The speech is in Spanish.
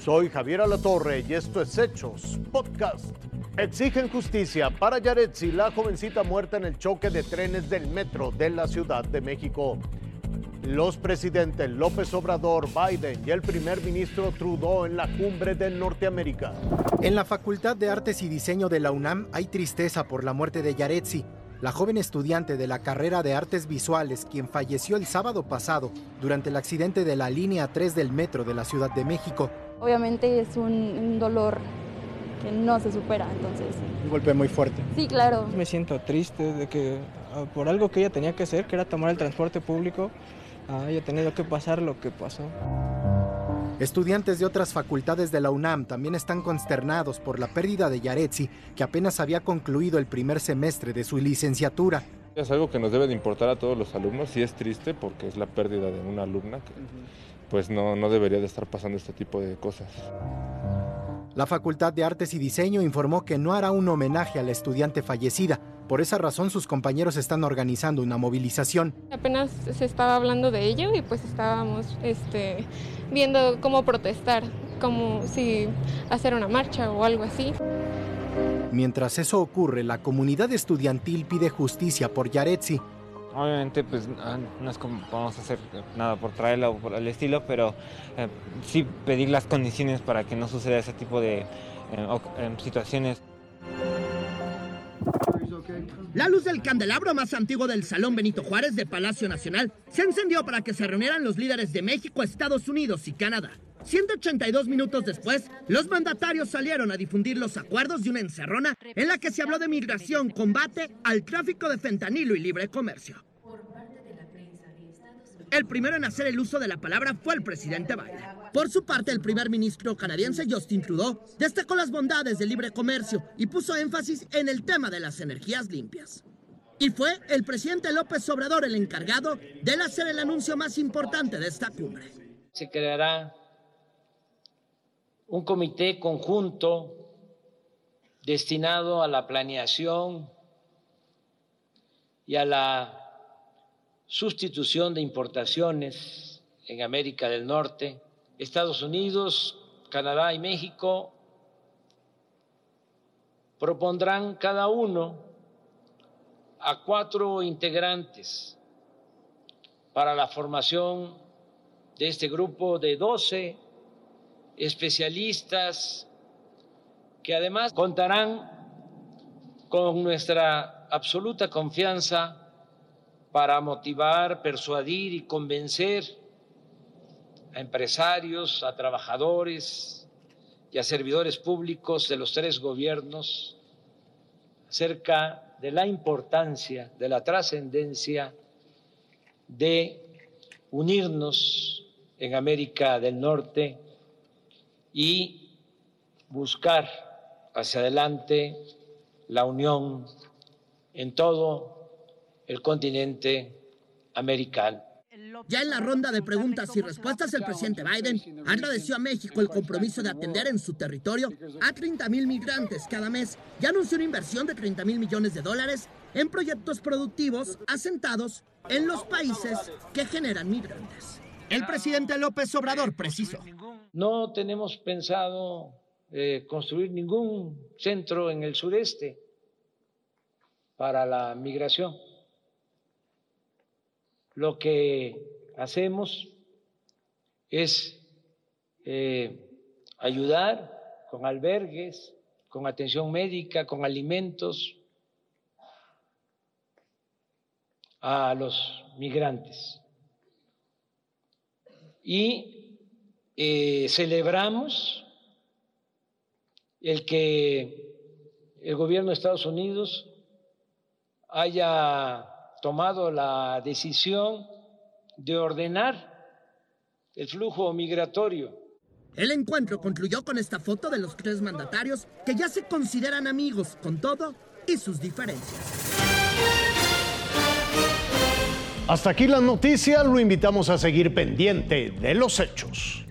Soy Javier Alatorre y esto es Hechos Podcast. Exigen justicia para Yaretsi, la jovencita muerta en el choque de trenes del metro de la Ciudad de México. Los presidentes López Obrador, Biden y el primer ministro Trudeau en la cumbre de Norteamérica. En la Facultad de Artes y Diseño de la UNAM hay tristeza por la muerte de Yaretsi, la joven estudiante de la carrera de artes visuales quien falleció el sábado pasado durante el accidente de la línea 3 del metro de la Ciudad de México. Obviamente es un, dolor que no se supera, entonces. Un golpe muy fuerte. Sí, claro. Me siento triste de que ah, por algo que ella tenía que hacer, que era tomar el transporte público, haya tenido que pasar lo que pasó. Estudiantes de otras facultades de la UNAM también están consternados por la pérdida de Yaretsi, que apenas había concluido el primer semestre de su licenciatura. Es algo que nos debe de importar a todos los alumnos y es triste porque es la pérdida de una alumna que pues no, no debería de estar pasando este tipo de cosas. La Facultad de Artes y Diseño informó que no hará un homenaje a la estudiante fallecida. Por esa razón sus compañeros están organizando una movilización. Apenas se estaba hablando de ello y pues estábamos este, viendo cómo protestar, como si hacer una marcha o algo así. Mientras eso ocurre, la comunidad estudiantil pide justicia por Yaretsi, Obviamente, pues no es como vamos a hacer nada por traerla o por el estilo, pero eh, sí pedir las condiciones para que no suceda ese tipo de eh, em, situaciones. La luz del candelabro más antiguo del Salón Benito Juárez de Palacio Nacional se encendió para que se reunieran los líderes de México, Estados Unidos y Canadá. 182 minutos después, los mandatarios salieron a difundir los acuerdos de una encerrona en la que se habló de migración, combate al tráfico de fentanilo y libre comercio. El primero en hacer el uso de la palabra fue el presidente Biden. Por su parte, el primer ministro canadiense Justin Trudeau destacó las bondades del libre comercio y puso énfasis en el tema de las energías limpias. Y fue el presidente López Obrador el encargado de hacer el anuncio más importante de esta cumbre. Se creará un comité conjunto destinado a la planeación y a la sustitución de importaciones en América del Norte. Estados Unidos, Canadá y México propondrán cada uno a cuatro integrantes para la formación de este grupo de 12 especialistas que además contarán con nuestra absoluta confianza para motivar, persuadir y convencer a empresarios, a trabajadores y a servidores públicos de los tres gobiernos acerca de la importancia, de la trascendencia de unirnos en América del Norte y buscar hacia adelante la unión en todo el continente americano. Ya en la ronda de preguntas y respuestas, el presidente Biden agradeció a México el compromiso de atender en su territorio a 30 mil migrantes cada mes y anunció una inversión de 30 mil millones de dólares en proyectos productivos asentados en los países que generan migrantes. El presidente López Obrador precisó. No tenemos pensado eh, construir ningún centro en el sureste para la migración. Lo que hacemos es eh, ayudar con albergues, con atención médica, con alimentos a los migrantes. Y eh, celebramos el que el gobierno de Estados Unidos haya tomado la decisión de ordenar el flujo migratorio. El encuentro concluyó con esta foto de los tres mandatarios que ya se consideran amigos con todo y sus diferencias. Hasta aquí la noticia, lo invitamos a seguir pendiente de los hechos.